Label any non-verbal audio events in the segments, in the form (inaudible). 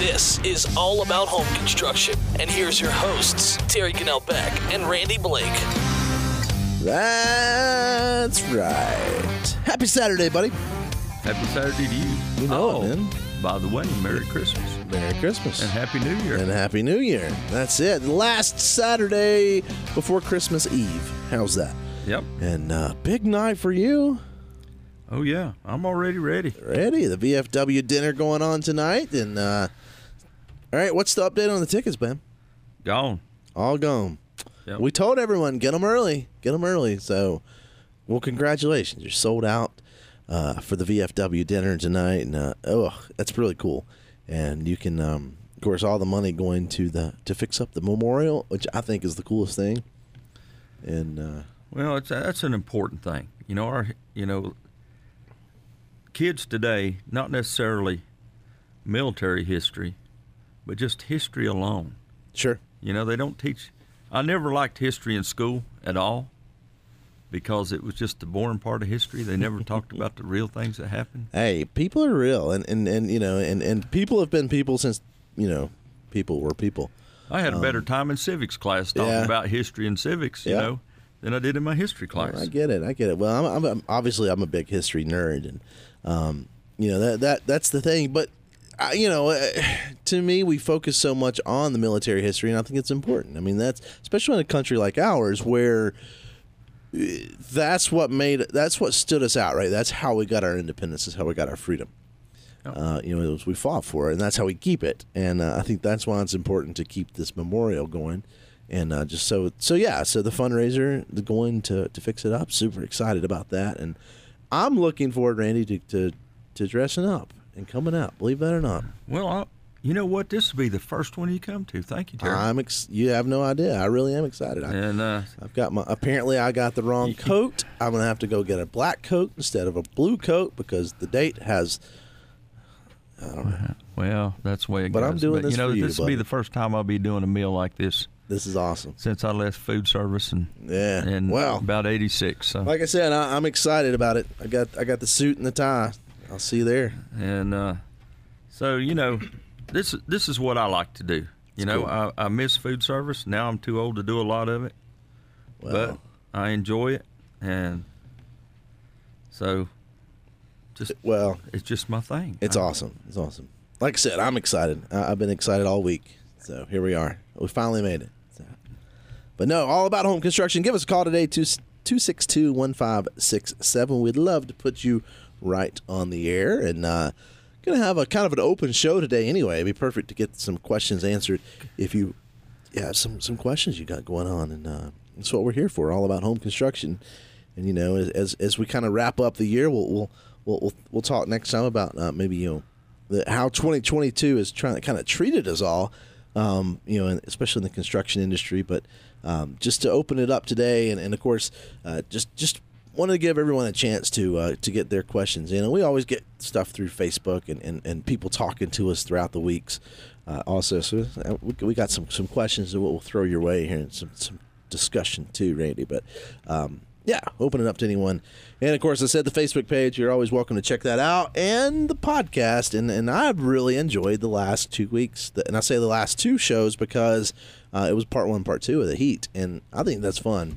This is All About Home Construction. And here's your hosts, Terry Cannell Beck and Randy Blake. That's right. Happy Saturday, buddy. Happy Saturday to you. You know oh, it, man. by the way, Merry Christmas Merry Christmas. and Happy New Year. And Happy New Year. That's it. Last Saturday before Christmas Eve. How's that? yep. And uh, big night for you. Oh yeah, I'm already ready. Ready? The VFW dinner going on tonight. And uh, all right, what's the update on the tickets, Ben? Gone. All gone. Yep. We told everyone get them early, get them early. So, well, congratulations, you're sold out uh, for the VFW dinner tonight, and uh, oh, that's really cool. And you can, um, of course, all the money going to the to fix up the memorial, which I think is the coolest thing. And uh, Well, it's that's an important thing. You know, our you know, kids today, not necessarily military history, but just history alone. sure, You know, they don't teach. I never liked history in school at all because it was just the boring part of history. They never talked about the real things that happened. (laughs) hey, people are real, and and, and you know, and and people have been people since you know, people were people. I had a better time in civics class talking Um, yeah. about history and civics, you Yeah. know, than I did in my history class. I get it. I get it. Well, I'm, I'm obviously I'm a big history nerd, and um, you know that that that's the thing. But I, you know, uh, (sighs) to me, we focus so much on the military history, and I think it's important. I mean, that's especially in a country like ours where uh, that's what made that's what stood us out, right? That's how we got our independence. Is how we got our freedom. Uh, you know, it was, we fought for it, and that's how we keep it. And uh, I think that's why it's important to keep this memorial going. And uh, just so, so yeah, so the fundraiser, the going to, to fix it up, super excited about that. And I'm looking forward, Randy, to, to, to dressing up and coming out. Believe that or not, Well, I, you know what? This will be the first one you come to. Thank you, Terry. I'm. Ex- you have no idea. I really am excited. I, and uh, I've got my. Apparently, I got the wrong coat. I'm gonna have to go get a black coat instead of a blue coat because the date has. I don't know. (laughs) well, that's the way it But goes. I'm doing this you know, for you, this will be buddy. the first time I'll be doing a meal like this This is awesome. since I left food service and Yeah. and Wow. about '86. So Like I said, I, I'm excited about it. I got I got the suit and the tie. I'll see you there. and uh, so you know, this this is what I like to do. You know, cool. I, I miss food service. Now I'm too old to do a lot of it, but I enjoy it, and so just well, it's just my thing. it's I- awesome. It's awesome. Like I said, I'm excited. I, I've been excited all week. So here we are. We finally made it. So. But no, all about home construction. Give us a call today, 262 1567. We'd love to put you right on the air. And uh, going to have a kind of an open show today anyway. It'd be perfect to get some questions answered if you yeah, some some questions you got going on, and uh, that's what we're here for. All about home construction, and you know, as as we kind of wrap up the year, we'll we'll we'll we'll, talk next time about uh, maybe you know the, how 2022 is trying to kind of treated us all, um, you know, especially in the construction industry. But um, just to open it up today, and, and of course, uh, just just wanted to give everyone a chance to uh, to get their questions in. And we always get stuff through Facebook and, and, and people talking to us throughout the weeks. Uh, also, so uh, we, we got some some questions that we'll throw your way here and some some discussion too, Randy. But um, yeah, open it up to anyone. And of course, I said the Facebook page. You're always welcome to check that out and the podcast. And and I've really enjoyed the last two weeks. And I say the last two shows because uh, it was part one, part two of the Heat, and I think that's fun.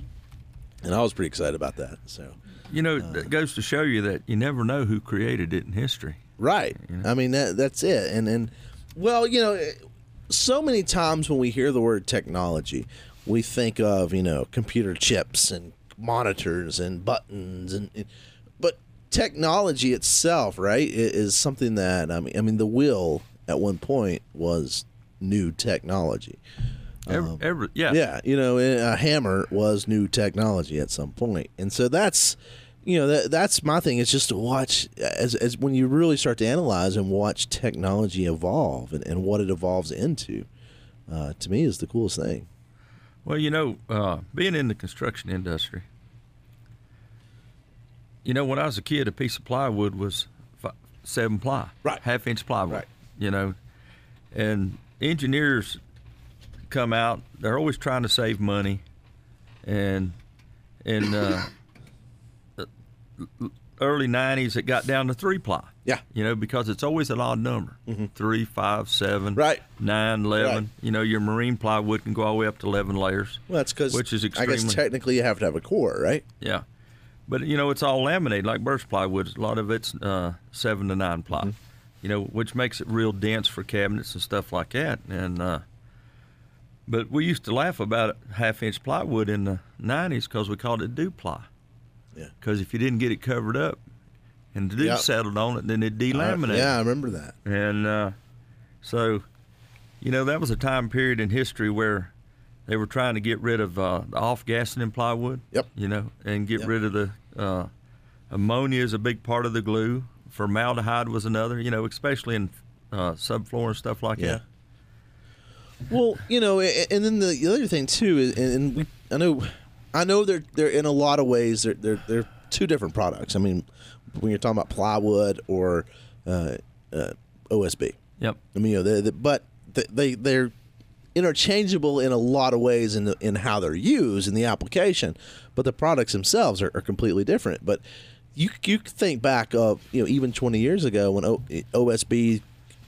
And I was pretty excited about that. So. You know, um, it goes to show you that you never know who created it in history. Right. I mean that that's it. And and well, you know, eh, so many times when we hear the word technology, we think of, you know, computer chips and monitors and buttons and, and but technology itself, right, is something that I mean I mean the wheel at one point was new technology. Every, every yeah, Um, Yeah, you know, a hammer was new technology at some point, and so that's, you know, that, that's my thing. It's just to watch as as when you really start to analyze and watch technology evolve and, and what it evolves into. Uh, to me, is the coolest thing. Well, you know, uh, being in the construction industry, you know, when I was a kid, a piece of plywood was fi- seven ply, Right. half inch plywood, Right. You know, and engineers come out; they're always trying to save money, and in uh, early '90s, it got down to three ply. Yeah. You know, because it's always an odd number: three, five, seven, Right. nine, eleven. Right. You know, your marine plywood can go all the way up to eleven layers. Well, that's because Which is extremely. I guess technically you have to have a core, right? Yeah. But you know, it's all laminated like birch plywood. A lot of it's uh, seven to nine ply. Mm-hmm. You know, which makes it real dense for cabinets and stuff like that. And uh, but we used to laugh about half inch plywood in the '90s because we called it dew ply. Yeah. Because if you didn't get it covered up and the dew Yep. settled on it, then it delaminated. yeah, I remember that. And uh, so, you know, that was a time period in history where they were trying to get rid of uh, the off gassing in plywood. Yep. You know, and get Yep. rid of the uh, ammonia is a big part of the glue. Formaldehyde was another. You know, especially in uh, subfloor and stuff like Yeah. that. Well, you know, and then the, the other thing too is, and we, I know, I know they're they're in a lot of ways they're they're they're two different products. I mean, when you're talking about plywood or uh, uh, OSB, Yep. I mean, you know, they, they, but they, they they're interchangeable in a lot of ways in the, in how they're used in the application, but the products themselves are, are completely different. But you you think back of you know even 20 years ago when o, OSB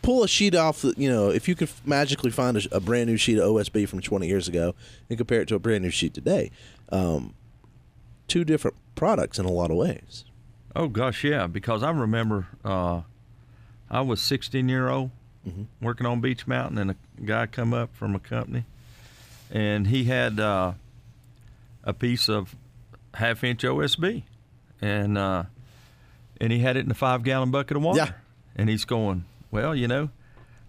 pull a sheet off the you know if you could magically find a, a brand new sheet of OSB from 20 years ago and compare it to a brand new sheet today, um, two different products in a lot of ways. Oh gosh, yeah. Because I remember uh, I was 16 year old working on Beech Mountain, and a guy come up from a company, and he had uh, a piece of half inch OSB, and uh, and he had it in a five gallon bucket of water. Yeah. And he's going, well, you know.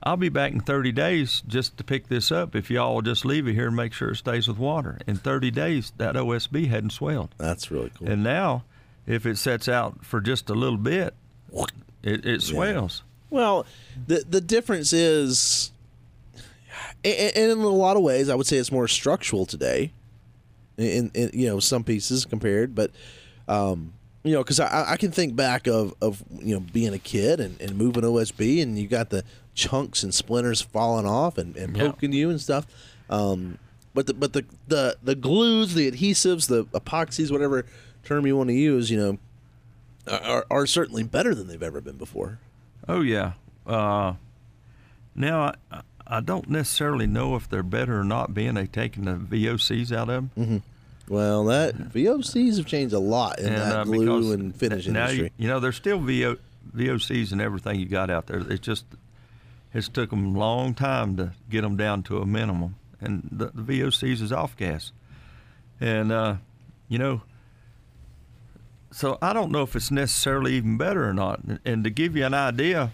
I'll be back in 30 days just to pick this up if y'all will just leave it here and make sure it stays with water. In 30 days, that OSB hadn't swelled. That's really cool. And now, if it sets out for just a little bit, it, it swells. Well, the the difference is, and and in a lot of ways, I would say it's more structural today. In, in you know some pieces compared, but um, you know because I, I can think back of, of you know being a kid and, and moving OSB and you got the chunks and splinters falling off and, and Yeah. poking you and stuff. Um, but the but the, the the glues, the adhesives, the epoxies, whatever term you want to use, you know, are, are certainly better than they've ever been before. Oh yeah. Uh, now I, I don't necessarily know if they're better or not, being they taking the VOCs out of them. Well, that VOCs have changed a lot in that uh, glue and finish now industry. You, you know, there's still VO, VOCs and everything you got out there. It's just it's took them a long time to get them down to a minimum, and the, the VOCs is off gas, and uh, you know. So I don't know if it's necessarily even better or not. And- And to give you an idea,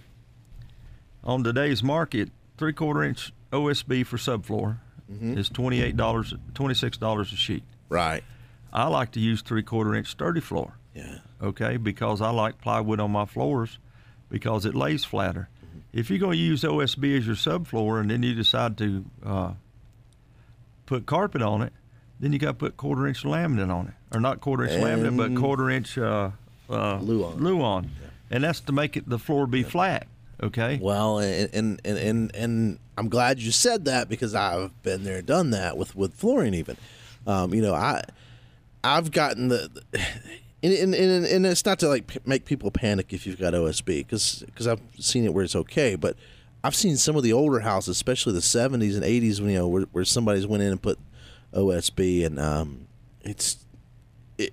on today's market, three quarter inch OSB for subfloor Mm-hmm. is twenty eight dollars, twenty six dollars a sheet. Right. I like to use three quarter inch sturdy floor Yeah. okay, because I like plywood on my floors because it lays flatter. Mm-hmm. If you're going to use OSB as your subfloor and then you decide to uh, put carpet on it, then you got to put quarter inch laminate on it, or not quarter inch laminate, but quarter inch uh, uh, Luan. Luan, and that's to make it the floor be flat. Okay. Well, and, and and and and I'm glad you said that because I've been there, done that with with flooring. Even, um, you know, I I've gotten the. (sighs) And, and, and, and it's not to like p- make people panic if you've got OSB because I've seen it where it's okay, but I've seen some of the older houses, especially the 70s and 80s, when you know where, where somebody's went in and put OSB and um, it's You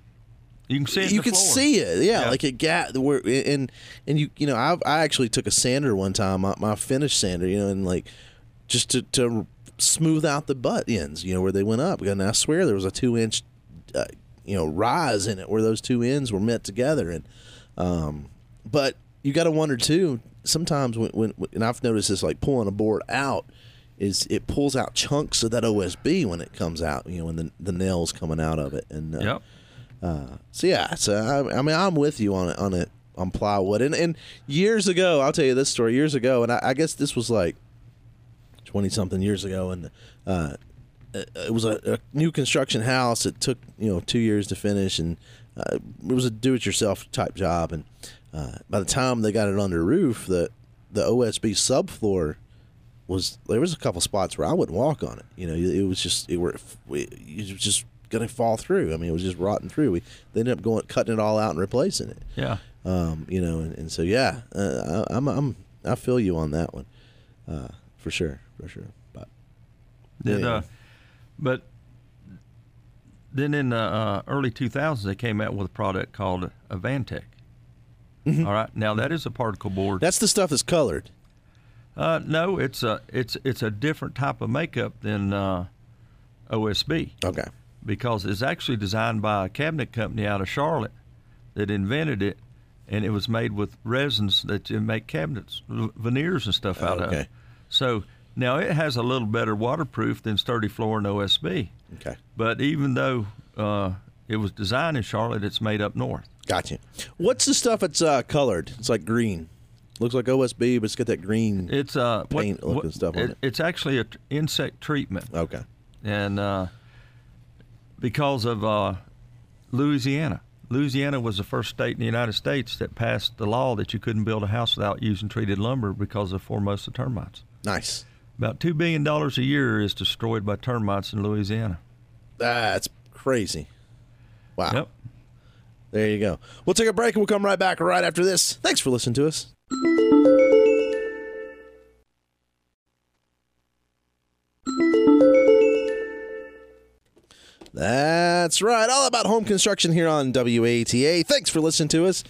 can see it. you can floor. see it, yeah, Yeah. like it got where and and you you know I I actually took a sander one time, my, my finish sander, you know, and like just to to smooth out the butt ends, you know, where they went up. And I swear there was a two inch, uh, you know, rise in it where those two ends were met together, and um, but you got to wonder too. Sometimes when, when and I've noticed this, like pulling a board out. Is it pulls out chunks of that OSB when it comes out, you know, when the the nails coming out of it, and uh, Yep. so yeah, so I, I mean, I'm with you on it on it on plywood. And and years ago, I'll tell you this story. Years ago, and I, I guess this was like twenty something years ago, and uh, it was a, a new construction house. It took you know two years to finish, and uh, it was a do-it-yourself type job. And uh, by the time they got it under roof, the the OSB subfloor was there was a couple spots where I wouldn't walk on it. You know, it was just it were it was just gonna fall through. I mean, it was just rotting through. We they ended up going cutting it all out and replacing it. Yeah. Um, you know, and, and so yeah, uh, I, I'm I'm I feel you on that one, uh, for sure, for sure. But Did, Yeah. uh, but then in the uh, early 2000s, they came out with a product called AdvanTech. All right, now that is a particle board. Mm-hmm. that's the stuff that's colored. Uh, no, it's a it's it's a different type of makeup than uh, OSB Okay. because it's actually designed by a cabinet company out of Charlotte that invented it, and it was made with resins that you make cabinets, veneers and stuff out of. Okay. So now it has a little better waterproof than sturdy floor and OSB. Okay. But even though uh, it was designed in Charlotte, it's made up north. Gotcha. What's the stuff that's uh, colored? It's like green. Looks like OSB, but it's got that green. It's uh, what- Paint looking what- stuff on it. It's actually a t- insect treatment. okay. and uh, because of uh, Louisiana. Louisiana was the first state in the United States that passed the law that you couldn't build a house without using treated lumber because of foremost Formosa termites. Nice. About two billion dollars a year is destroyed by termites in Louisiana. That's crazy. Wow. Yep. There you go. We'll take a break and we'll come right back right after this. Thanks for listening to us. That's right. All about home construction here on WATA. Thanks for listening to us.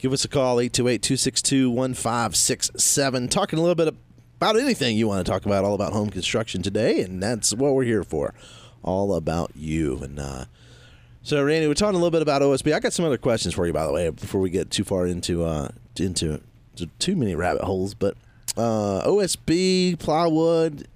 Give us a call, 828 262 1567. Talking a little bit about anything you want to talk about, all about home construction today. And that's what we're here for. All about you. And, uh, so, Randy, we're talking a little bit about OSB. I got some other questions for you, by the way, before we get too far into uh, into too many rabbit holes. But uh, OSB plywood,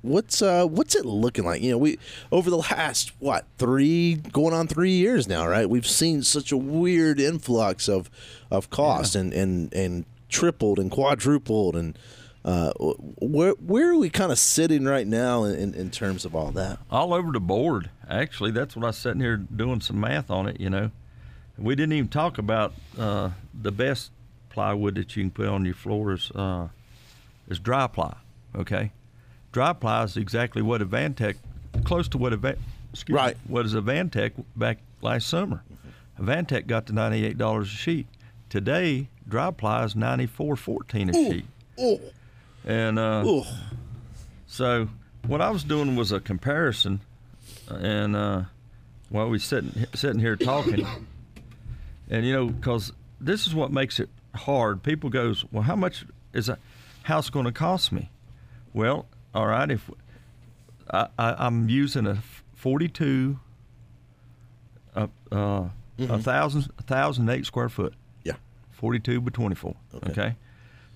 what's uh, what's it looking like? You know, we over the last what three going on three years now, right? We've seen such a weird influx of of cost and and and tripled and quadrupled and. Uh, where where are we kind of sitting right now in, in, terms of all that? All over the board. Actually, that's what I was sitting here doing some math on it. You know, we didn't even talk about uh, the best plywood that you can put on your floors uh, is dry ply. Okay, dry ply is exactly what a AdvanTech, close to what Avant, excuse me, Right. what is AdvanTech back last summer. AdvanTech got to ninety eight dollars a sheet. Today, dry ply is ninety four fourteen a sheet. Oh, And uh, so what I was doing was a comparison, and uh, while we sitting sitting here talking, and you know, because this is what makes it hard. People goes, well, how much is a house going to cost me? Well, all right, if I, I, I'm using a 42, uh, uh, a thousand, a thousand eight square foot. Yeah. 42 by 24. Okay. Okay.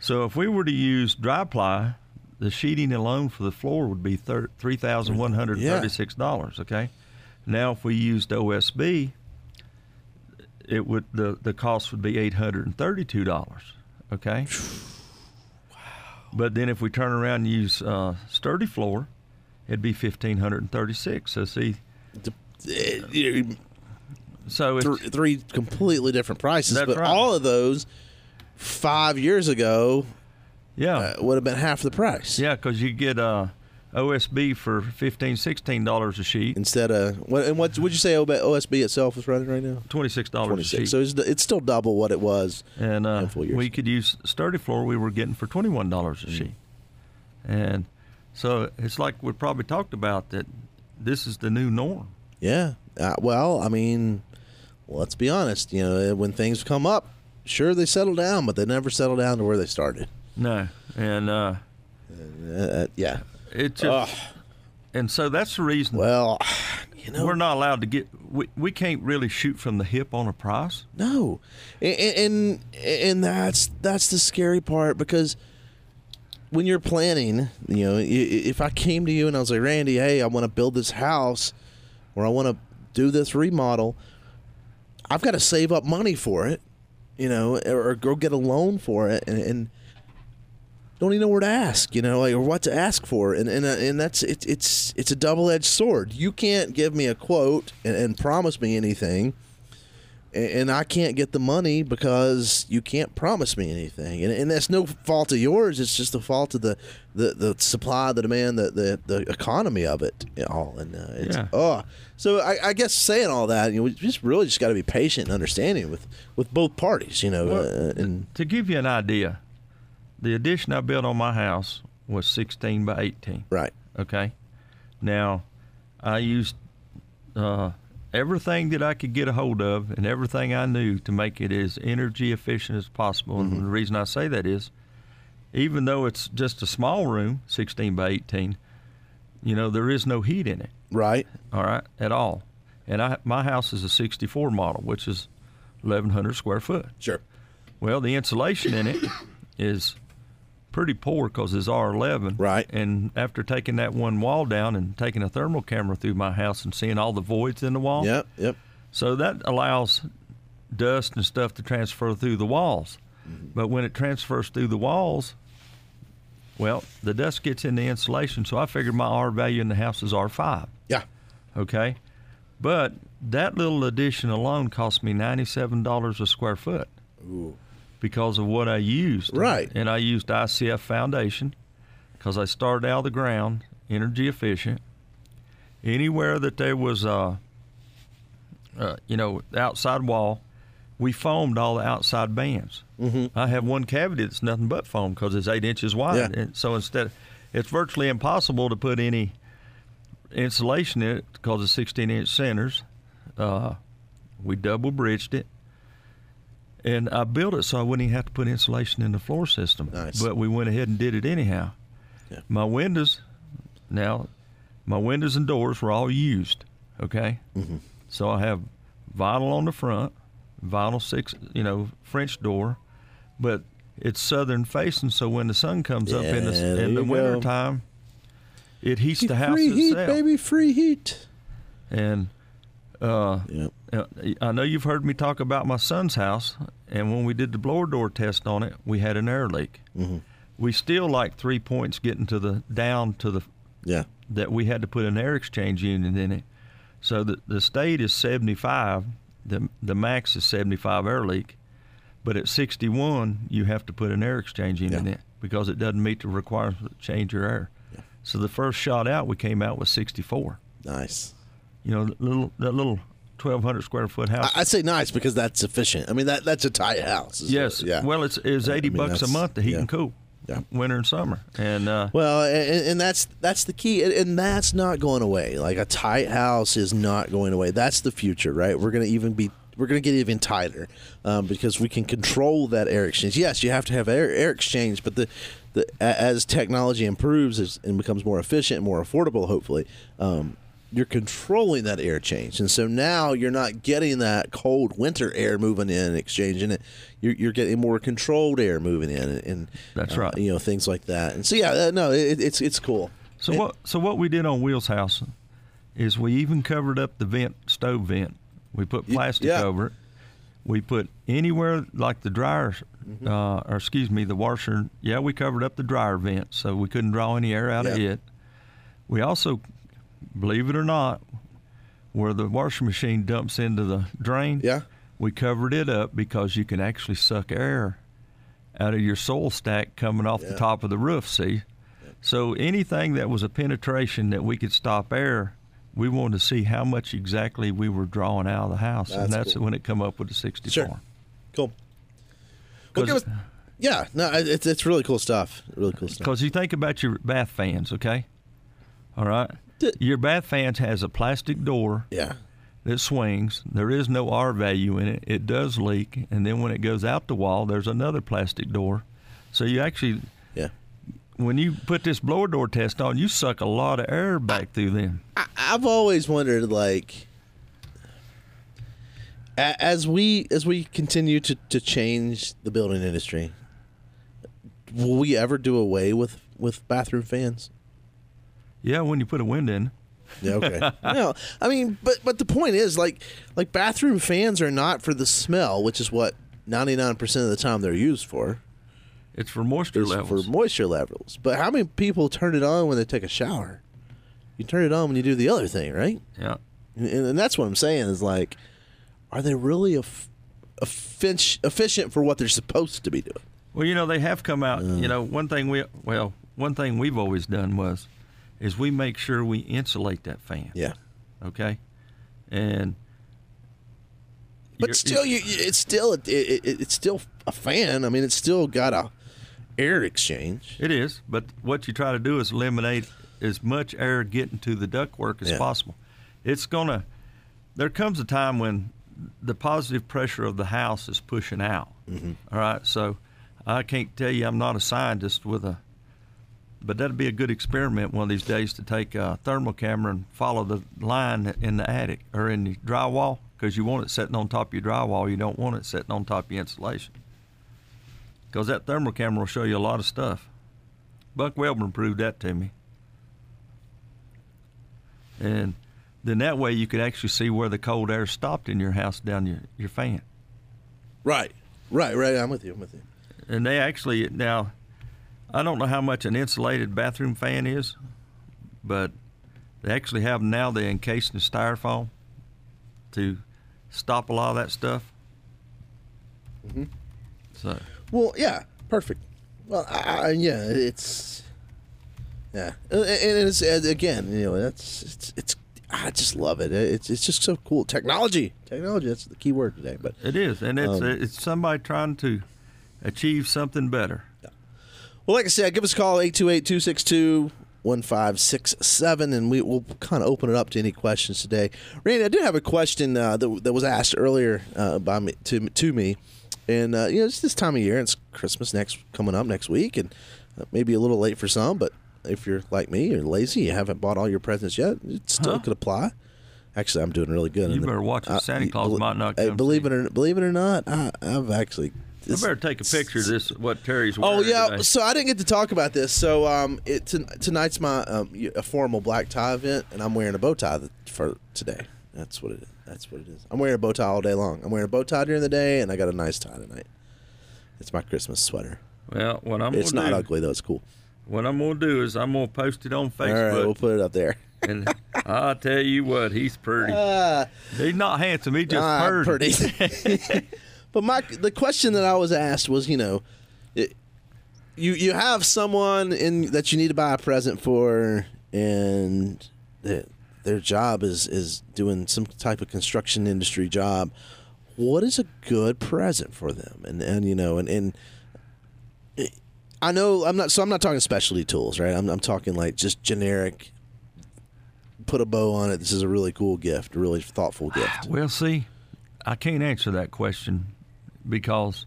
So if we were to use dry ply, the sheeting alone for the floor would be $3,136. Okay. Now, if we used OSB, it would the, the cost would be $832. Okay. Wow. But then if we turn around and use uh, sturdy floor, it'd be 1536 So see, Eh, so it's, th- three completely different prices, That's but right. all of those five years ago yeah. uh, would have been half the price. Yeah, because you get uh, OSB for $15, $16 a sheet, Instead of what? And what would you say OSB itself is running right now? $26 Twenty a sheet. So it's, it's still double what it was. and uh, years. we could use sturdy floor we were getting for $21 a Mm. sheet. And so it's like we probably talked about that this is the new norm. Yeah. Uh, well, I mean, let's be honest. You know, when things come up, sure they settle down, but they never settle down to where they started. No. And uh, Uh, yeah. it just, and so that's the reason Well, you know, we're not allowed to get, we, we can't really shoot from the hip on a price. No, and, and and that's that's the scary part because when you're planning, you know, if I came to you and I was like, Randy, hey, I want to build this house, or I want to do this remodel, I've got to save up money for it, you know, or, or go get a loan for it, and. and don't even know where to ask, you know, like, or what to ask for, and and uh, and that's it, it's it's a double edged sword. You can't give me a quote and, and promise me anything, and I can't get the money because you can't promise me anything, and, and that's no fault of yours. It's just the fault of the the, the supply, the demand, the, the the economy of it all. And uh, it's, Yeah. oh, so I, I guess saying all that, you know, we just really just got to be patient and understanding with with both parties, you know, Well, uh, and To give you an idea, the addition I built on my house was 16 by 18. right, Okay. Now, I used uh, everything that I could get a hold of and everything I knew to make it as energy efficient as possible. And mm-hmm. the reason I say that is, even though it's just a small room, 16 by 18, you know, there is no heat in it. right, All right, at all. And I, my house is a 64 model, which is 1,100 square foot. sure, Well, the insulation in it (coughs) is pretty poor because it's R11. Right. And after taking that one wall down and taking a thermal camera through my house and seeing all the voids in the wall, yep, yep, so that allows dust and stuff to transfer through the walls. Mm-hmm. But when it transfers through the walls, well, the dust gets in the insulation. So I figured my R value in the house is R5 yeah, okay? But that little addition alone cost me ninety-seven dollars a square foot because of what I used. Right. And I used ICF foundation because I started out of the ground, energy efficient. Anywhere that there was a, uh, you know, outside wall, we foamed all the outside bands. Mm-hmm. I have one cavity that's nothing but foam because it's eight inches wide. Yeah. And so instead, it's virtually impossible to put any insulation in it because of 16 inch centers. Uh, we double bridged it. And I built it so I wouldn't even have to put insulation in the floor system. Nice. But we went ahead and did it anyhow. Yeah. My windows, now, my windows and doors were all used. Okay. Mm-hmm. So I have vinyl on the front, vinyl six, you know, French door, but it's southern facing. So when the sun comes up in the there in the you go. winter time, it heats the house free heat, itself. baby, free heat. And uh, Yep. Uh, I know you've heard me talk about my son's house, and when we did the blower door test on it, we had an air leak. Mm-hmm. We still like three points getting to the down to the Yeah, that we had to put an air exchange unit in it. So the the state is 75, the the max is 75 air leak, but at 61 you have to put an air exchange unit Yeah. in it because it doesn't meet the requirements to change your air. Yeah. So the first shot out we came out with 64. nice. You know, that little that little 1200 square foot house. I, I say nice because that's sufficient. I mean that that's a tight house. yes. yeah. Well, it's it's I 80 mean, bucks a month to heat yeah. and cool. Yeah. Winter and summer. And uh, Well, and, and that's that's the key, and- and that's not going away. Like a tight house is not going away. That's the future, right? We're going to even be we're going to get even tighter um, because we can control that air exchange. Yes, you have to have air, air exchange, but the the as technology improves and becomes more efficient and more affordable, hopefully. Um, you're controlling that air change, and so now you're not getting that cold winter air moving in and exchanging it. You're, you're getting more controlled air moving in, and, and That's uh, right. You know things like that, and so yeah, uh, no, it, it's it's cool. So It- what? So what we did on Will's house is we even covered up the vent, stove vent. We put plastic yeah. over it. We put anywhere like the dryer, Mm-hmm. uh, or excuse me, the washer. Yeah, we covered up the dryer vent so we couldn't draw any air out of it. We also, believe it or not, where the washing machine dumps into the drain. Yeah. We covered it up because you can actually suck air out of your soil stack coming off Yeah. the top of the roof. See, so anything that was a penetration that we could stop air, we wanted to see how much exactly we were drawing out of the house, and That's that's cool. when it come up with the 64. Sure. Cool. Well, 'Cause- give us- yeah, no, it's it's really cool stuff. Really cool stuff. Because you think about your bath fans, okay? All right. D- uh, Your bath fans has a plastic door Yeah, that swings. There is no R value in it. It does leak, and then when it goes out the wall, there's another plastic door. So you actually, yeah. when you put this blower door test on, you suck a lot of air back through them. I, I've always wondered, like, as we as we continue to to change the building industry, will we ever do away with with bathroom fans? Yeah, when you put a wind in. Yeah, okay. (laughs) (laughs) no, I mean, but but the point is, like, like bathroom fans are not for the smell, which is what ninety nine percent of the time they're used for. It's for moisture is levels. for moisture levels. But how many people turn it on when they take a shower? You turn it on when you do the other thing, right? yeah. And, and that's what I'm saying is like, are they really eff- effic- efficient for what they're supposed to be doing? Well, you know, they have come out. You know, one thing we well, one thing we've always done was, is we make sure we insulate that fan. Yeah. Okay, and But still, you, it's still it, it, it's still a fan. I mean, it's still got a air exchange. It is, but what you try to do is eliminate as much air getting to the ductwork as Yeah. possible. It's gonna. There comes a time when the positive pressure of the house is pushing out. Mm-hmm. All right, so I can't tell you I'm not a scientist with a, but that'd be a good experiment one of these days to take a thermal camera and follow the line in the attic or in the drywall because you want it sitting on top of your drywall. You don't want it sitting on top of your insulation because that thermal camera will show you a lot of stuff. Buck Wellborn proved that to me. And then that way you could actually see where the cold air stopped in your house down your, your fan. Right. Right. Right. I'm with you. I'm with you. And they actually, now, I don't know how much an insulated bathroom fan is, but they actually have now they encased in styrofoam to stop a lot of that stuff. Mm-hmm. So, Well, yeah, perfect. Well, I, I, yeah, it's yeah, and and it's again, you know, that's it's it's I just love it. It's it's just so cool. Technology, technology. That's the key word today. But it is. And it's, Um, it's somebody trying to achieve something better. Well, like I said, give us a call 828-262-1567 and we will kind of open it up to any questions today. Randy, I did have a question uh, that that was asked earlier uh, by me to to me, and uh, you know, it's this time of year. It's Christmas next coming up next week, and uh, maybe a little late for some, but if you're like me, you're lazy, you haven't bought all your presents yet, it still Huh? could apply. Actually, I'm doing really good. You in the- better watch Santa Claus might not come believe it or believe it or not, I, I've actually. I better take a picture of this, what Terry's wearing. Oh yeah, today. so I didn't get to talk about this. So um, it ton- tonight's my um, a formal black tie event, and I'm wearing a bow tie for today. That's what it is. That's what it is. I'm wearing a bow tie all day long. I'm wearing a bow tie during the day, and I got a nice tie tonight. It's my Christmas sweater. Well, what I'm It's not do, ugly though. It's cool. what I'm gonna do is I'm gonna post it on Facebook. All right, we'll put it up there. and I'll tell you what, he's pretty. Uh, (laughs) he's not handsome. He's just Ah, pretty. pretty. (laughs) (laughs) but my the question that I was asked was, you know, it, you you have someone in that you need to buy a present for, and their their job is is doing some type of construction industry job. What is a good present for them? And and you know, and and I know I'm not so I'm not talking specialty tools, right? I'm I'm talking like just generic. Put a bow on it. This is a really cool gift, a really thoughtful gift. Well, see, I can't answer that question because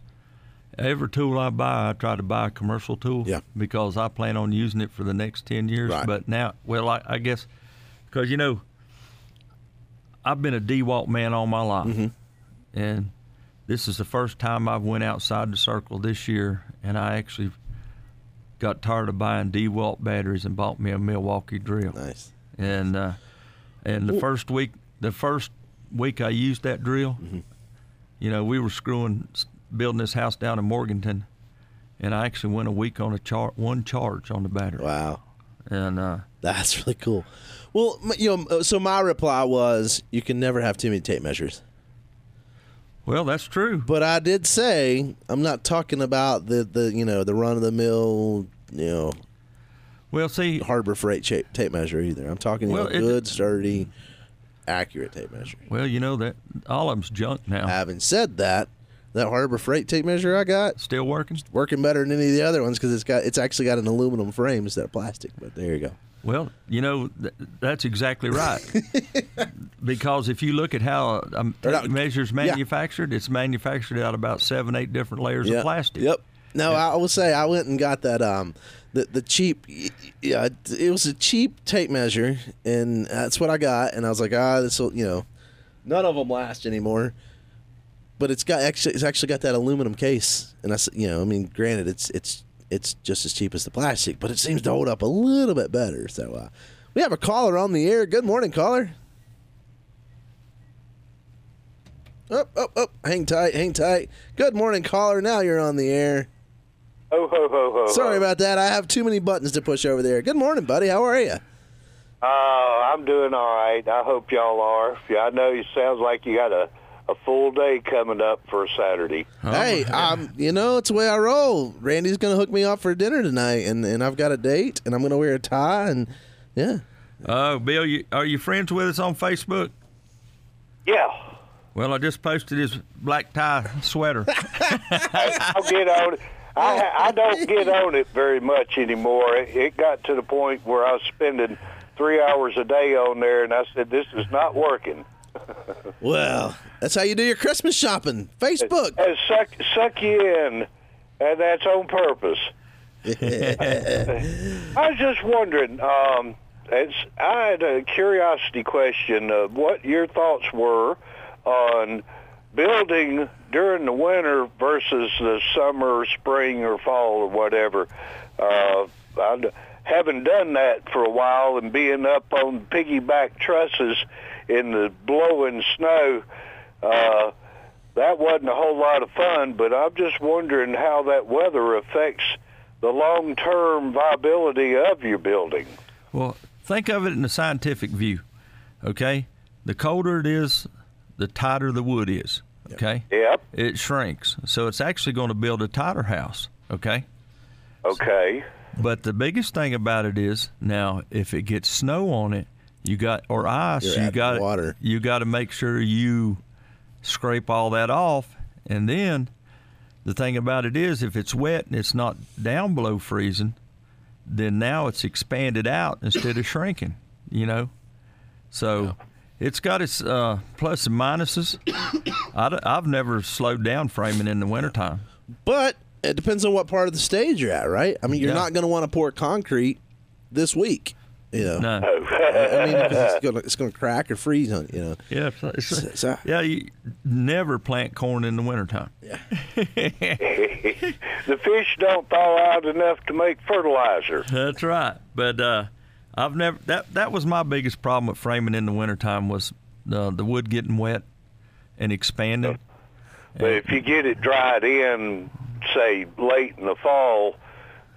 every tool I buy, I try to buy a commercial tool. Yeah. Because I plan on using it for the next ten years. Right. But now, well, I, I guess because you know, I've been a DeWalt man all my life, Mm-hmm. and this is the first time I've went outside the circle this year, and I actually got tired of buying DeWalt batteries and bought me a Milwaukee drill Nice. and uh, and the first week, the first week I used that drill, Mm-hmm. You know, we were screwing, building this house down in Morganton, and I actually went a week on a char- one charge on the battery, Wow. and uh, That's really cool. Well, you know, so my reply was, you can never have too many tape measures. well, that's true. But I did say I'm not talking about the the you know the run of the mill you know Well, see, Harbor Freight tape, tape measure either. I'm talking you Well, know, it- good, sturdy, accurate tape measure. well, you know that all of them's junk now. Having said that, that Harbor Freight tape measure I got Still working? working better than any of the other ones because it's got it's actually got an aluminum frame instead of plastic. But there you go. Well, you know th- that's exactly right. (laughs) because if you look at how um, Or not- tape measures yeah. manufactured, it's manufactured out about seven, eight different layers Yep. of plastic. Yep. No, Yeah. I will say I went and got that um the the cheap yeah it was a cheap tape measure and that's what I got and I was like ah this will you know none of them last anymore. But it's got actually it's actually got that aluminum case and I you know I mean granted it's it's it's just as cheap as the plastic but it seems to hold up a little bit better. So uh, we have a caller on the air. Good morning, caller. Up, up, up. Hang tight, hang tight. Good morning, caller. Now you're on the air. Ho ho ho ho. Sorry about that. I have too many buttons to push over there. Good morning, buddy. How are you? Oh, I'm doing all right. I hope y'all are. Yeah, I know it sounds like you got a a full day coming up for a Saturday. hey, um, you know it's the way I roll. Randy's gonna hook me up for dinner tonight, and and I've got a date, and I'm gonna wear a tie, and yeah. Oh, Bill, you, are you friends with us on Facebook? Yeah, Well, I just posted his black tie sweater. (laughs) I'll get on it. I I don't (laughs) get on it very much anymore. It, it got to the point where I was spending three hours a day on there, and I said, "This is not working." (laughs) Well, that's how you do your Christmas shopping. Facebook. And suck suck you in, and that's on purpose. (laughs) I was just wondering. Um, it's, I had a curiosity question of what your thoughts were on building during the winter versus the summer, spring, or fall, or whatever. Uh, I haven't done that for a while, and being up on piggyback trusses in the blowing snow. Uh, that wasn't a whole lot of fun, but I'm just wondering how that weather affects the long-term viability of your building. Well, think of it in a scientific view. Okay, the colder it is, the tighter the wood is. Okay, Yep. it shrinks, so it's actually going to build a tighter house. Okay, Okay. but the biggest thing about it is now if it gets snow on it, you got or ice, You're you got water. You got to make sure you scrape all that off, and then the thing about it is if it's wet and it's not down below freezing, then now it's expanded out instead of shrinking. You know, so it's got its uh, plus and minuses. (coughs) I, have never slowed down framing in the wintertime. But it depends on what part of the stage you're at, right? I mean, you're Yeah. not gonna want to pour concrete this week. You know, No. (laughs) I mean, 'cause it's gonna it's gonna crack or freeze on you know. Yeah, so- it's- So- so- yeah. You never plant corn in the wintertime. (laughs) (laughs) the fish don't thaw out enough to make fertilizer. That's right. But uh, I've never that that was my biggest problem with framing in the wintertime was uh, the wood getting wet and expanding. But if you get it dried in, say late in the fall,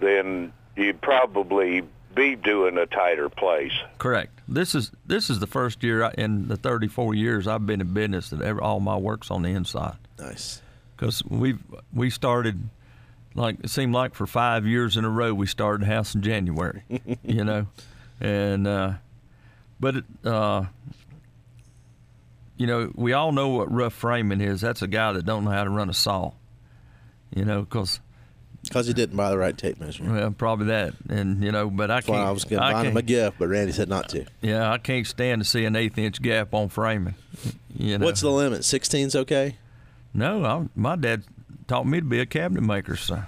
then you'd probably be doing a tighter place. Correct. This is this is the first year I, in the 34 years I've been in business that ever, all my work's on the inside. Nice. because we we started like it seemed like for five years in a row we started the house in January, (laughs) you know, and uh, but it, uh, you know we all know what rough framing is. That's a guy that don't know how to run a saw, you know, because Because he didn't buy the right tape measure. well probably that, and you know, but I That's can't. I was going to buy him a gift, but Randy said not to. yeah, I can't stand to see an eighth inch gap on framing. You know, What's the limit? 16's okay? no? I, my dad taught me to be a cabinet maker, so.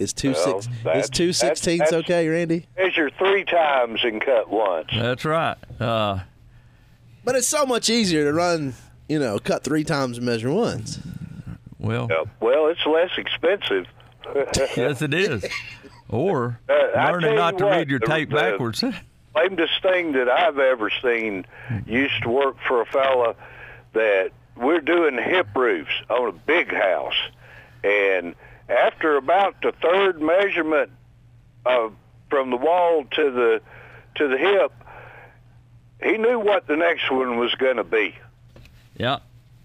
Is two Well, six? that's- Is two sixteenths okay, Randy? Measure three times and cut once. That's right. Uh, But it's so much easier to run, you know, cut three times and measure once. well, Yep. Well, it's less expensive. (laughs) yes, it is. Or Uh, learning not to what, read your the- tape the- backwards. (laughs) lamest thing that I've ever seen used to work for a fella that we're doing hip roofs on a big house. And after about the third measurement uh, from the wall to the to the hip, he knew what the next one was going to be. yeah,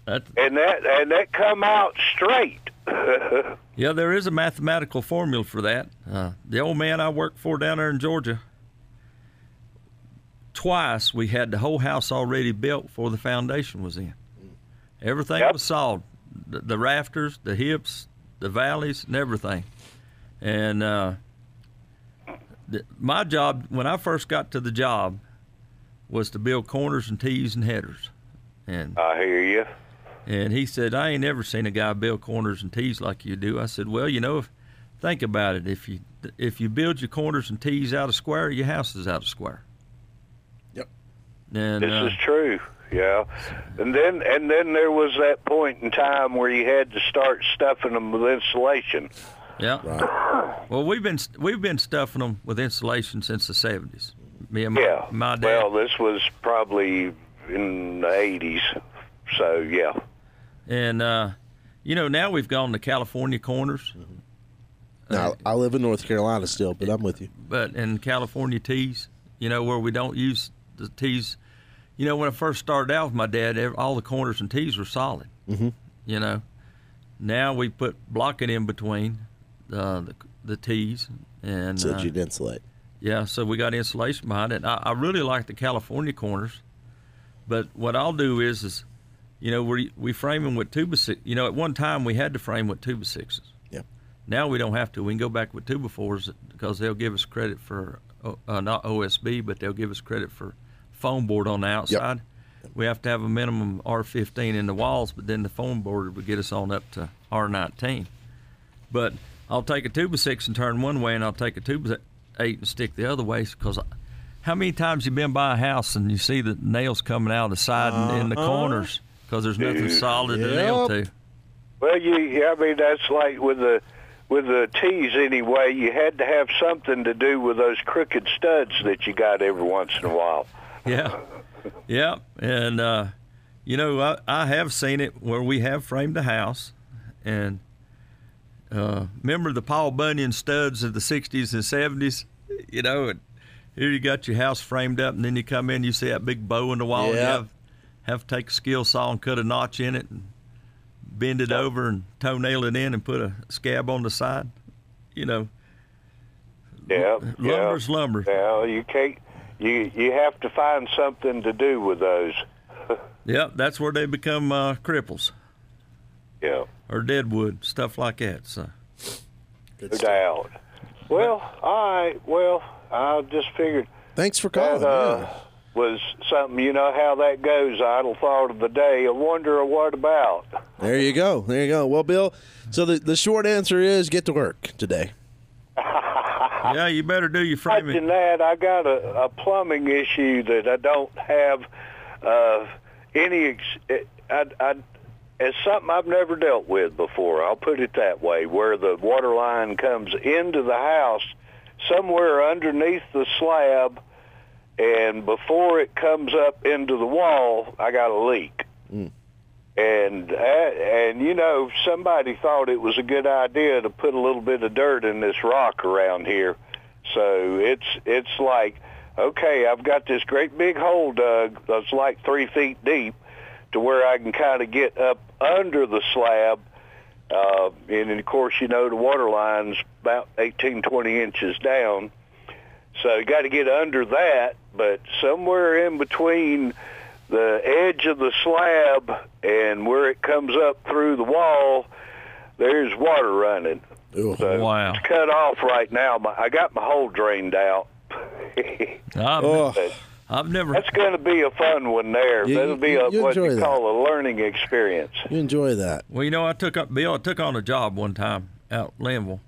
that And that and that come out straight. (laughs) yeah. There is a mathematical formula for that. Uh, the old man I worked for down there in Georgia. Twice we had the whole house already built before the foundation was in. Everything Yep. was solid, the, the rafters, the hips, the valleys, and everything. And uh, the, my job when I first got to the job was to build corners and tees and headers. And I hear you. and he said, I ain't ever seen a guy build corners and tees like you do. I said, Well, you know, if, think about it. If you if you build your corners and tees out of square, your house is out of square. Yep. And This uh, is true. Yeah. And then and then there was that point in time where you had to start stuffing them with insulation. yeah. Right. (coughs) Well, we've been we've been stuffing them with insulation since the seventies. Me and my, Yeah. my dad. Well, this was probably in the 80s. So, yeah. and uh, you know, now we've gone to California corners, Now, I live in North Carolina still, but I'm with you. but in California tees, you know, where we don't use the tees, you know, when I first started out with my dad, all the corners and tees were solid. Mm-hmm. You know, now we put blocking in between uh, the the tees, and So uh, you'd insulate. yeah, so we got insulation behind it. I, I really like the California corners, but what I'll do is, is you know, we we frame them with two by six. You know, at one time we had to frame with two by sixes. Yeah. Now we don't have to. We can go back with two by fours because they'll give us credit for uh, not OSB, but they'll give us credit for foam board on the outside. We have to have a minimum R15 in the walls, but then the foam board would get us on up to R19. But I'll take a two by six and turn one way, and I'll take a two by eight and stick the other way. Because how many times you been by a house and you see the nails coming out of the side and in the Uh-huh. corners because there's nothing solid to nail to. Well, you, yeah, I mean, that's like with the with the tees anyway. You had to have something to do with those crooked studs that you got every once in a while. Yeah, yeah, and uh, you know I, I have seen it where we have framed a house, and uh, remember the Paul Bunyan studs of the '60s and '70s. You know, and here you got your house framed up, and then you come in, you see that big bow in the wall, and you have have to take a skill saw and cut a notch in it, and bend it over and toenail it in, and put a scab on the side. You know, Yeah, yeah. lumber's lumber. Yeah, you can't. You you have to find something to do with those. (laughs) Yep, that's where they become uh, cripples Yeah, or deadwood stuff like that. So. Good no stuff. doubt. Well, all right. Well, I just figured Thanks for that calling. uh, yeah. was something. You know how that goes. Idle thought of the day. a wonder what about. There you go. There you go. Well, Bill, so the, the short answer is get to work today. (laughs) Yeah, you better do your framing. that, I got a, a plumbing issue that I don't have uh, any. Ex- I, I, it's something I've never dealt with before. I'll put it that way, where the water line comes into the house somewhere underneath the slab, and before it comes up into the wall, I got a leak. And uh, and you know somebody thought it was a good idea to put a little bit of dirt in this rock around here, so it's it's like okay I've got this great big hole dug that's like three feet deep, to where I can kind of get up under the slab, uh, and of course you know the water line's about 18 20 inches down, so you got to get under that, but somewhere in between the edge of the slab and where it comes up through the wall, there's water running. Ooh. So Wow. it's cut off right now. My, I got my hole drained out. (laughs) I've, Oh, I've never. That's going to be a fun one there. You- That'll be you- a, you what enjoy you that. call a learning experience. you enjoy that. Well, you know, I took up Bill. I took on a job one time out in Linville,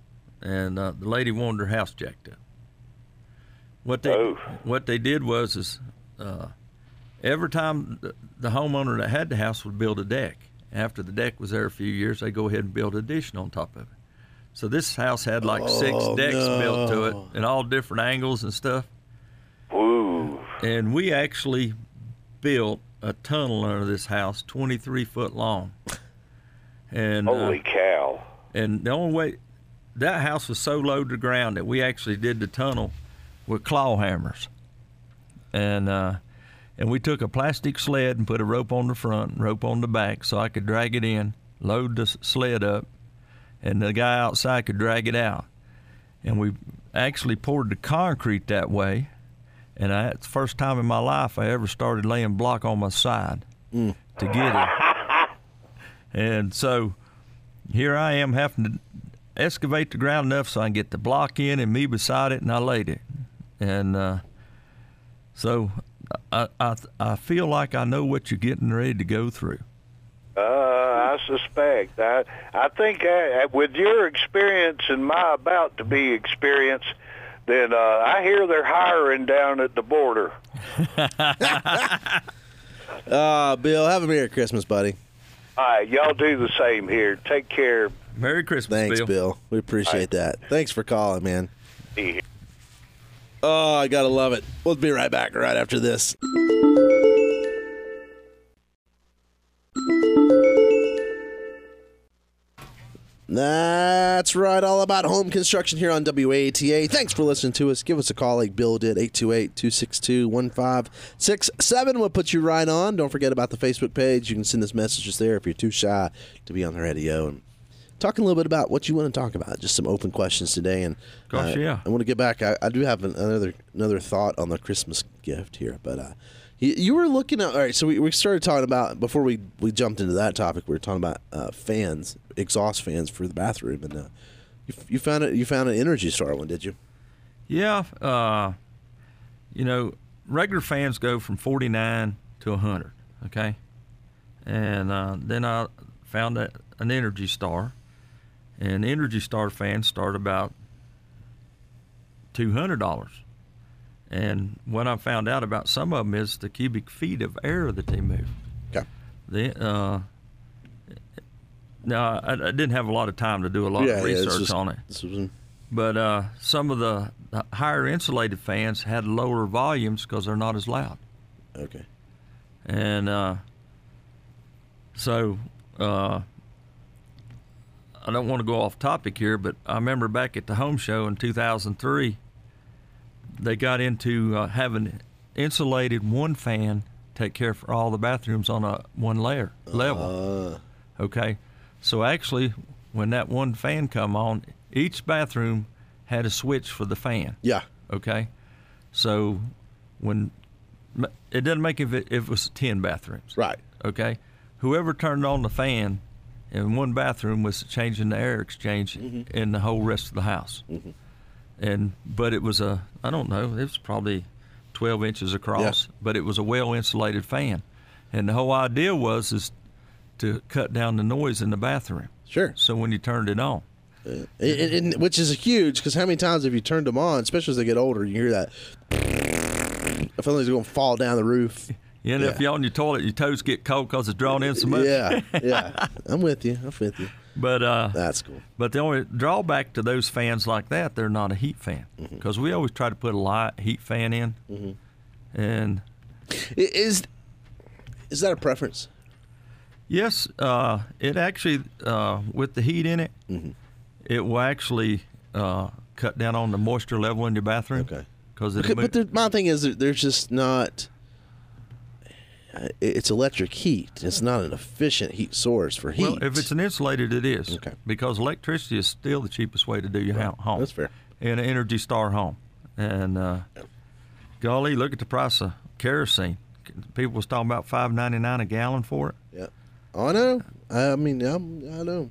and uh, the lady wanted her house jacked up. What they Oh. what they did was is uh, every time the, the homeowner that had the house would build a deck. After the deck was there a few years, they go ahead and build addition on top of it. So this house had like six Oh, decks built to it, in all different angles and stuff. Ooh. and we actually built a tunnel under this house 23 foot long and uh, Holy cow. and the only way that house was so low to the ground that we actually did the tunnel with claw hammers and uh, and we took a plastic sled and put a rope on the front and rope on the back so I could drag it in load the sled up and the guy outside could drag it out and we actually poured the concrete that way and I, it's the first time in my life I ever started laying block on my side to get it. (laughs) And so here I am having to excavate the ground enough so I can get the block in and me beside it, and I laid it. And uh, so I, I I feel like I know what you're getting ready to go through. Uh, I suspect. I I think uh, with your experience and my about to be experience, then uh, I hear they're hiring down at the border. Uh, (laughs) Bill, have a Merry Christmas, buddy. All right, y'all do the same here. Take care. Merry Christmas, Thanks, Bill. Bill. We appreciate that. Thanks for calling, man. Oh, I gotta love it. We'll be right back right after this. That's right. All about home construction here on WATA. Thanks for listening to us. Give us a call like Bill did, 828 262 1567. We'll put you right on. Don't forget about the Facebook page. You can send us messages there if you're too shy to be on the radio. And talking a little bit about what you want to talk about. Just some open questions today. And Gosh, uh, yeah. I want to get back. I, I do have an- another another thought on the Christmas gift here, but uh, you, you were looking at all right. So we, we started talking about before we we jumped into that topic. We were talking about uh, fans, exhaust fans for the bathroom, and uh, you, you found it. You found an Energy Star one, did you? Yeah, uh, you know, regular fans go from 49 to 100, okay? And uh, then I found an Energy Star, and Energy Star fans start about $200. And what I found out about some of them is the cubic feet of air that they move. Okay. The, uh, now, I, I didn't have a lot of time to do a lot of it's research just- on it but uh, some of the the higher insulated fans had lower volumes because they're not as loud. okay. And uh, so uh, I don't want to go off topic here, but I remember back at the home show in 2003, they got into uh, having insulated one fan take care for all the bathrooms on a one layer level. Uh, Okay, so actually, when that one fan come on, each bathroom had a switch for the fan. yeah. Okay, so when it doesn't make if it, if it was ten bathrooms. Right. Okay, whoever turned on the fan in one bathroom was changing the air exchange mm-hmm. in the whole rest of the house. Mm-hmm. And but it was a I don't know it was probably twelve inches across, but it was a well insulated fan, and the whole idea was is to cut down the noise in the bathroom. Sure. So when you turned it on, uh, And- and- which is huge because how many times have you turned them on, especially as they get older, you hear that. (laughs) I feel like they're going to fall down the roof. And if Yeah. you're on your toilet, your toes get cold because it's drawn in so much. Yeah, yeah. (laughs) I'm with you. I'm with you. But uh, That's cool. But the only drawback to those fans like that, they're not a heat fan Mm-hmm. because we always try to put a light heat fan in, and Is is that a preference? yes, uh, it actually uh, with the heat in it, Mm-hmm. it will actually uh, cut down on the moisture level in your bathroom. Okay. because it Okay, but the, my thing is, there's just not. It's electric heat. It's not an efficient heat source for heat. well, if it's an insulated, it is Okay. because electricity is still the cheapest way to do your Right. home. That's fair. in an Energy Star home, and uh, golly, look at the price of kerosene. People was talking about five ninety nine a gallon for it. Yeah. I know. I mean, I'm, I know.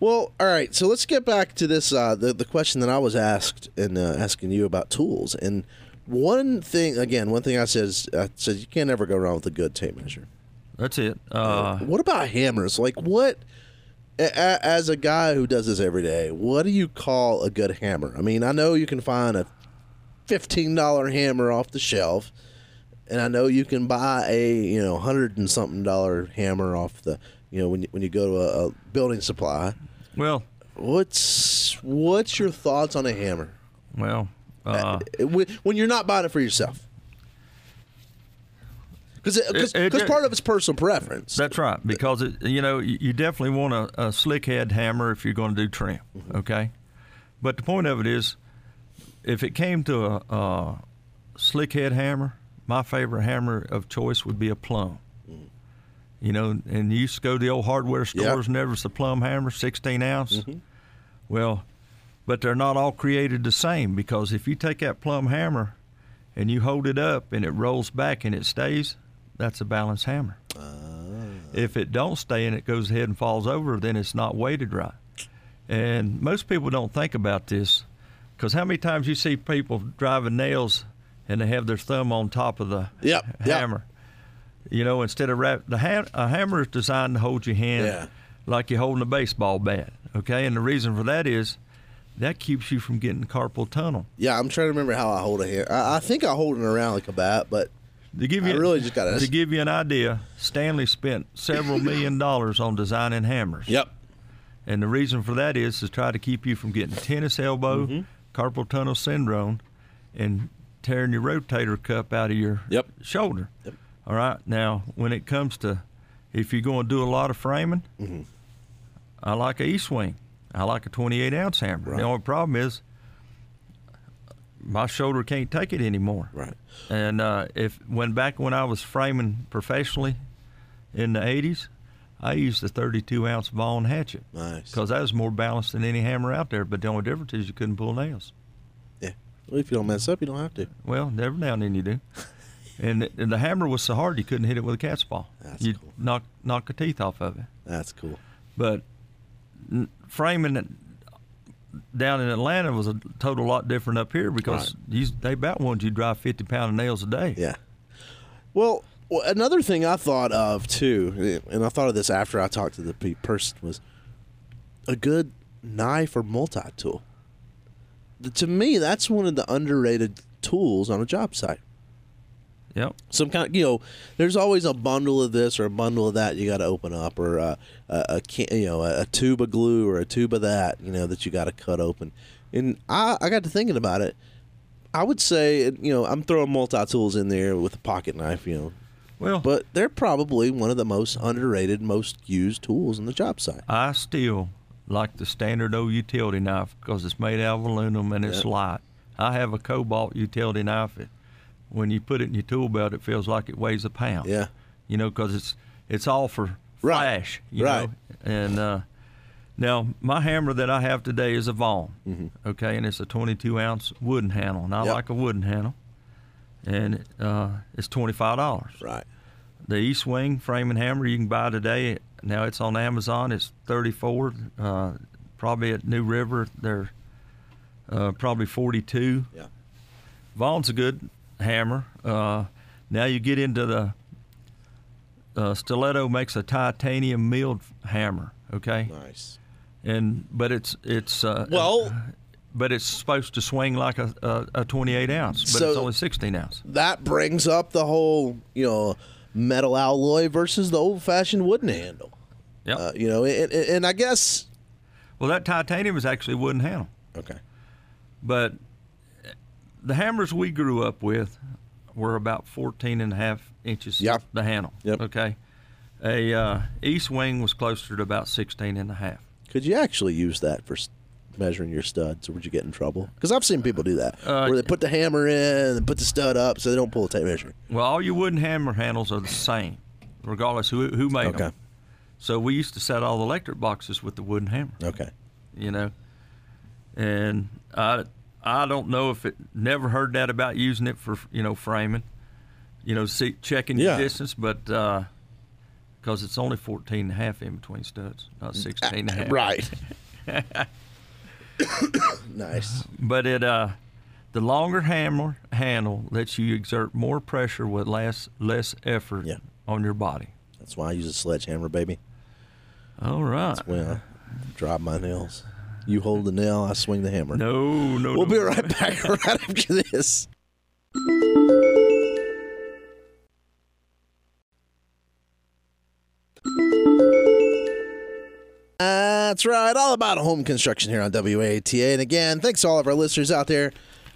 Well, all right. So let's get back to this. Uh, the the question that I was asked and uh, asking you about tools. And one thing, again, one thing I said is, I said you can't ever go wrong with a good tape measure. That's it. Uh, what about hammers? Like what? a- a- As a guy who does this every day, what do you call a good hammer? I mean, I know you can find a fifteen dollar hammer off the shelf, and I know you can buy a you know hundred and something dollar hammer off the you know when you, when you go to a, a building supply. well, What's what's your thoughts on a hammer well, uh, when, you're not buying it for yourself? Because It- it- because part of it's personal preference. that's right. Because it, you know, you definitely want a, a slick head hammer if you're going to do trim. Mm-hmm. Okay, but the point of it is, if it came to a, a slick head hammer, my favorite hammer of choice would be a Plumb. Mm-hmm. You know, and you used to go to the old hardware stores, and there was a Plumb hammer, 16 ounce. Mm-hmm. Well, but they're not all created the same because if you take that Plumb hammer and you hold it up and it rolls back and it stays, that's a balanced hammer. Ah. If it don't stay and it goes ahead and falls over, then it's not weighted right. And most people don't think about this because how many times you see people driving nails and they have their thumb on top of the Yep, yep. hammer. You know, instead of wrap, the ha- a hammer is designed to hold your hand Yeah. like you're holding a baseball bat. Okay, and the reason for that is that keeps you from getting carpal tunnel. Yeah, I'm trying to remember how I hold a hammer. I, I think I hold it around like a bat, but To give I you, really just gotta- to give you an idea, Stanley spent several (coughs) million dollars on designing hammers. yep. And the reason for that is to try to keep you from getting tennis elbow, Mm-hmm. carpal tunnel syndrome, and tearing your rotator cuff out of your Yep. shoulder. Yep. All right. Now, when it comes to if you're going to do a lot of framing, Mm-hmm. I like a Estwing. I like a 28 ounce hammer. Right. The only problem is my shoulder can't take it anymore. Right. And uh, if when back when I was framing professionally in the 80s, I used a 32 ounce Vaughan hatchet Nice. because that was more balanced than any hammer out there. But the only difference is you couldn't pull nails. Yeah. Well, if you don't mess up, you don't have to. Well, every now and then you do. (laughs) and, the, and the hammer was so hard you couldn't hit it with a cat's paw. That's You'd cool. knock knock the teeth off of it. That's cool. But framing it down in Atlanta was a total lot different up here because you, they about wanted you to drive 50 pound of nails a day. Yeah. Well, well, another thing I thought of too, eh, and I thought of this after I talked to the person, was a good knife or multi tool. To me, that's one of the underrated tools on a job site. Yep. some kind of, you know there's always a bundle of this or a bundle of that you got to open up or a, a, a can, you know a, tube of glue or a tube of that you know that you got to cut open and I, I got to thinking about it i would say you know i'm throwing multi-tools in there with a pocket knife you know Well, but they're probably one of the most underrated most used tools in the job site I still like the standard old utility knife because it's made out of aluminum and it's Yeah. light. I have a Kobalt utility knife. It, when you put it in your tool belt, it feels like it weighs a pound. yeah You know, because it's it's all for Right. flash. You Right. know, and uh, now my hammer that I have today is a Vaughan. Okay, and it's a 22 ounce wooden handle, and I Mm-hmm. Yep. like a wooden handle. And uh, it's twenty five dollars. right The Estwing framing hammer you can buy today. Now it's on Amazon. It's 34. Uh, probably at New River they're uh, probably 42. yeah Vaughan's a good hammer. Uh, now you get into the uh, Stiletto makes a titanium milled hammer. Okay, nice and but it's it's uh, Well- (sighs) but it's supposed to swing like a, a, a 28 ounce, but So- it's only 16 ounce. that brings up the whole you know metal alloy versus the old-fashioned wooden handle Yeah. uh, you know and, and and i guess well, that titanium is actually a wooden handle. okay but the hammers we grew up with were about 14 and a half inches Yep. the handle Yep. okay a uh, Estwing was closer to about 16 and a half Could you actually use that for measuring your studs, or would you get in trouble? Because I've seen people do that, Uh, where they put the hammer in and put the stud up, so they don't pull a tape measure. well all your wooden hammer handles are the same regardless who, who made Okay. them so we used to set all the electric boxes with the wooden hammer Okay. you know and i i don't know if it never heard that about using it for you know framing you know see, checking Yeah. your distance but uh because it's only 14 and a half in between studs not 16 and a half Right. (laughs) nice. but it uh the longer hammer handle lets you exert more pressure with less less effort Yeah. on your body That's why I use a sledgehammer, baby. all right That's When I drop my nails, you hold the nail, I swing the hammer. no no We'll no. be right back (laughs) right after this. That's right. All about home construction here on WATA. And again, thanks to all of our listeners out there.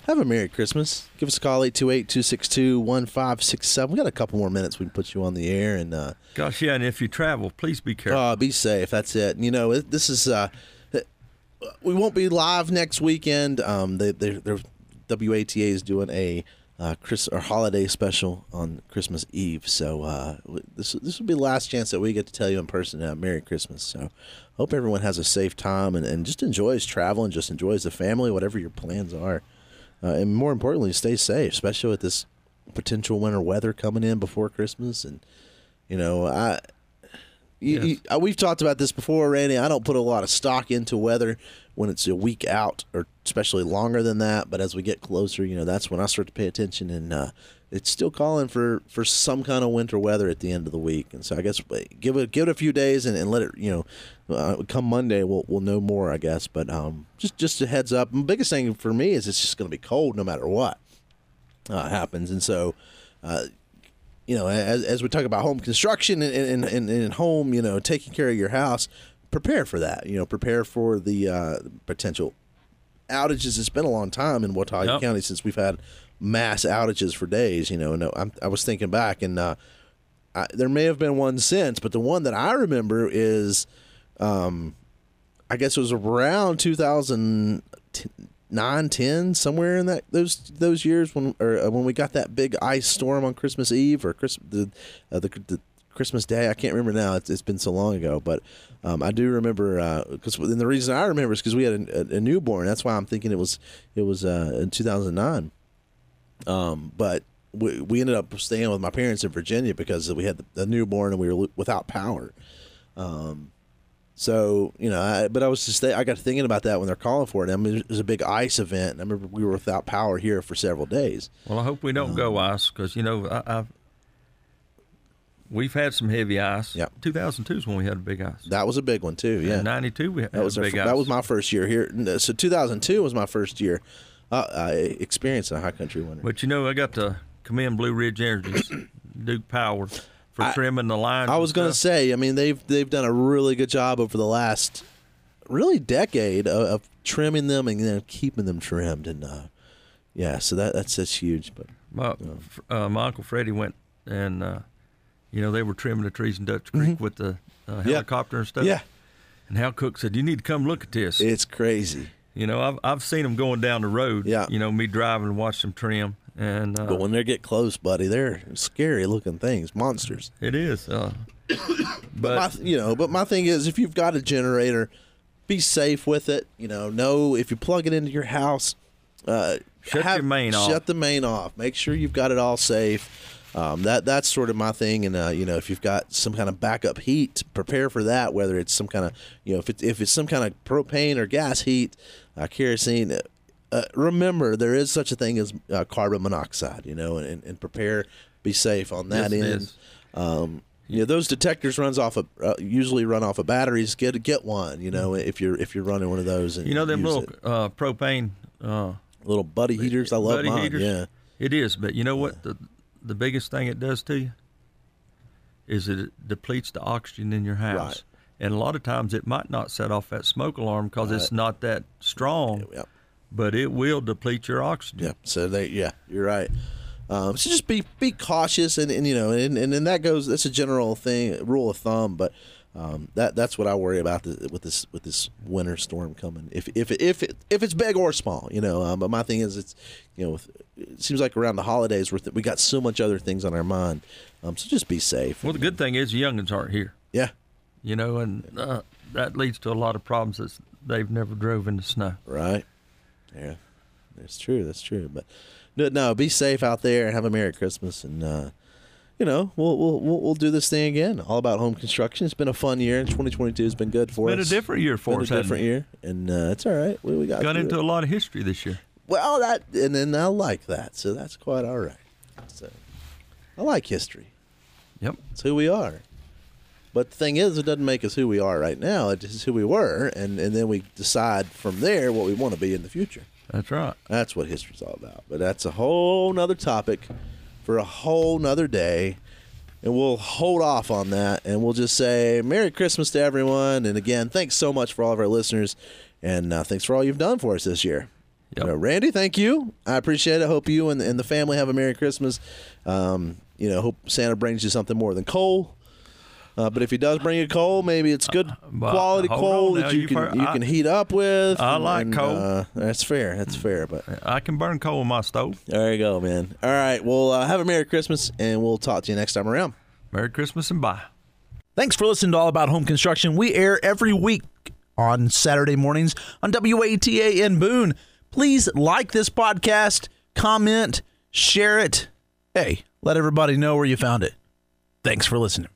Have a Merry Christmas. Give us a call, 828 262 1567. We got a couple more minutes. We can put you on the air and uh, gosh yeah and if you travel please be careful uh, be safe. That's it. You know, it- this is. Uh, we won't be live next weekend. Um, they, they're, they're, WATA is doing a uh, Chris or holiday special on Christmas Eve. So uh, this this will be the last chance that we get to tell you in person uh, Merry Christmas. So hope everyone has a safe time and, and just enjoys travel and just enjoys the family, whatever your plans are. Uh, and more importantly, stay safe, especially with this potential winter weather coming in before Christmas. And you know, I you, Yes. you- uh, we've talked about this before, Randy. I don't put a lot of stock into weather when it's a week out, or especially longer than that. But as we get closer, you know, that's when I start to pay attention, and uh, it's still calling for, for some kind of winter weather at the end of the week. And so I guess give it give it a few days and, and let it, you know, uh, come Monday we'll we'll know more, I guess. But um, just just a heads up. And the biggest thing for me is it's just going to be cold no matter what uh, happens, and so. Uh, you know, as, as we talk about home construction and, and, and, and home, you know, taking care of your house, prepare for that. You know, prepare for the uh, potential outages. It's been a long time in Watauga Yep. County since we've had mass outages for days. You know, and I'm, I was thinking back, and uh, I, there may have been one since, but the one that I remember is um, I guess it was around 2009, 10, somewhere in that those those years when or uh, when we got that big ice storm on Christmas Eve or Chris the uh, the, the Christmas Day. I can't remember now. It's, it's been so long ago, but um, I do remember because and the reason I remember is because we had a, a, newborn. That's why I'm thinking it was it was uh, in 2009. Um, but we, we ended up staying with my parents in Virginia because we had the, the newborn and we were without power. Um, so you know, I, but I was just I got thinking about that when they're calling for it. I mean, it was a big ice event. I remember we were without power here for several days. Well, I hope we don't um, go ice because you know I, I've We've had some heavy ice. Yeah. 2002 is when we had a big ice. That was a big one too. Yeah. 92 we had that was a big ice. That was my first year here. So 2002 was my first year uh, I experienced a high country winter. But you know, I got to commend Blue Ridge Energy, (coughs) Duke Power, for I, trimming the lines. I was going to say, I mean, they've they've done a really good job over the last really decade of, of trimming them and then keeping them trimmed and. Uh, yeah, so that that's that's huge. But my, uh, my uncle Freddie went and uh, you know, they were trimming the trees in Dutch Creek mm-hmm. with the uh, helicopter yeah. and stuff. Yeah. And Hal Cook said, "You need to come look at this." It's crazy. You know, I've I've seen them going down the road. Yeah. You know, me driving and watch them trim. And uh, but when they get close, buddy, they're scary looking things, monsters. It is. Uh, (coughs) but, but my, you know, but my thing is, if you've got a generator, be safe with it. You know, know if you plug it into your house, uh, shut have, your main shut off. Shut the main off. Make sure you've got it all safe. Um, that that's sort of my thing, and uh, you know, if you've got some kind of backup heat, prepare for that. Whether it's some kind of, you know, if it's if it's some kind of propane or gas heat, uh, kerosene. Uh, uh remember, there is such a thing as uh, carbon monoxide. You know, and, and prepare, be safe on that yes, end. Um, you know, those detectors runs off of uh, usually run off of batteries. Get get one. You know, if you're if you're running one of those. you know them little propane little buddy heaters. I love buddy mine. Heaters. Yeah, it is. But you know what? The the biggest thing it does to you is it depletes the oxygen in your house. Right. And a lot of times it might not set off that smoke alarm because right. it's not that strong, yep. But it will deplete your oxygen. Yeah. So they, yeah, you're right. Um, so just be be cautious, and, and you know, and, and and that goes. That's a general thing, rule of thumb. But um, that that's what I worry about the, with this with this winter storm coming. If if if it, if it's big or small, you know. Um, but my thing is, it's you know, it seems like around the holidays we we got so much other things on our mind. Um, so just be safe. Well, the good thing is the youngins aren't here. Yeah. You know, and uh, that leads to a lot of problems that they've never drove in the snow. Right. Yeah, that's true. That's true. But no, no, be safe out there and have a Merry Christmas and. Uh, you know, we'll, we'll we'll we'll do this thing again. All about home construction. It's been a fun year. 2022 has been good for been us. Been a different year for been us. A different year, and uh, it's all right. We, we got got into it. a lot of history this year. Well, that and then I like that, so that's quite all right. So I like history. Yep, it's who we are. But the thing is, it doesn't make us who we are right now. It's just who we were, and and then we decide from there what we want to be in the future. That's right. That's what history's all about. But that's a whole nother topic for a whole nother day and we'll hold off on that and we'll just say merry christmas to everyone and again thanks so much for all of our listeners and uh, thanks for all you've done for us this year yep. uh, randy thank you i appreciate it hope you and, and the family have a merry christmas um, you know hope santa brings you something more than coal uh, but if he does bring you coal, maybe it's good uh, quality coal that you can heard, you I, can heat up with. I like coal. Uh, that's fair. That's fair. But I can burn coal in my stove. There you go, man. All right. Well, uh, have a merry Christmas, and we'll talk to you next time around. Merry Christmas and bye. Thanks for listening to All About Home Construction. We air every week on Saturday mornings on WATA in Boone. Please like this podcast, comment, share it. Hey, let everybody know where you found it. Thanks for listening.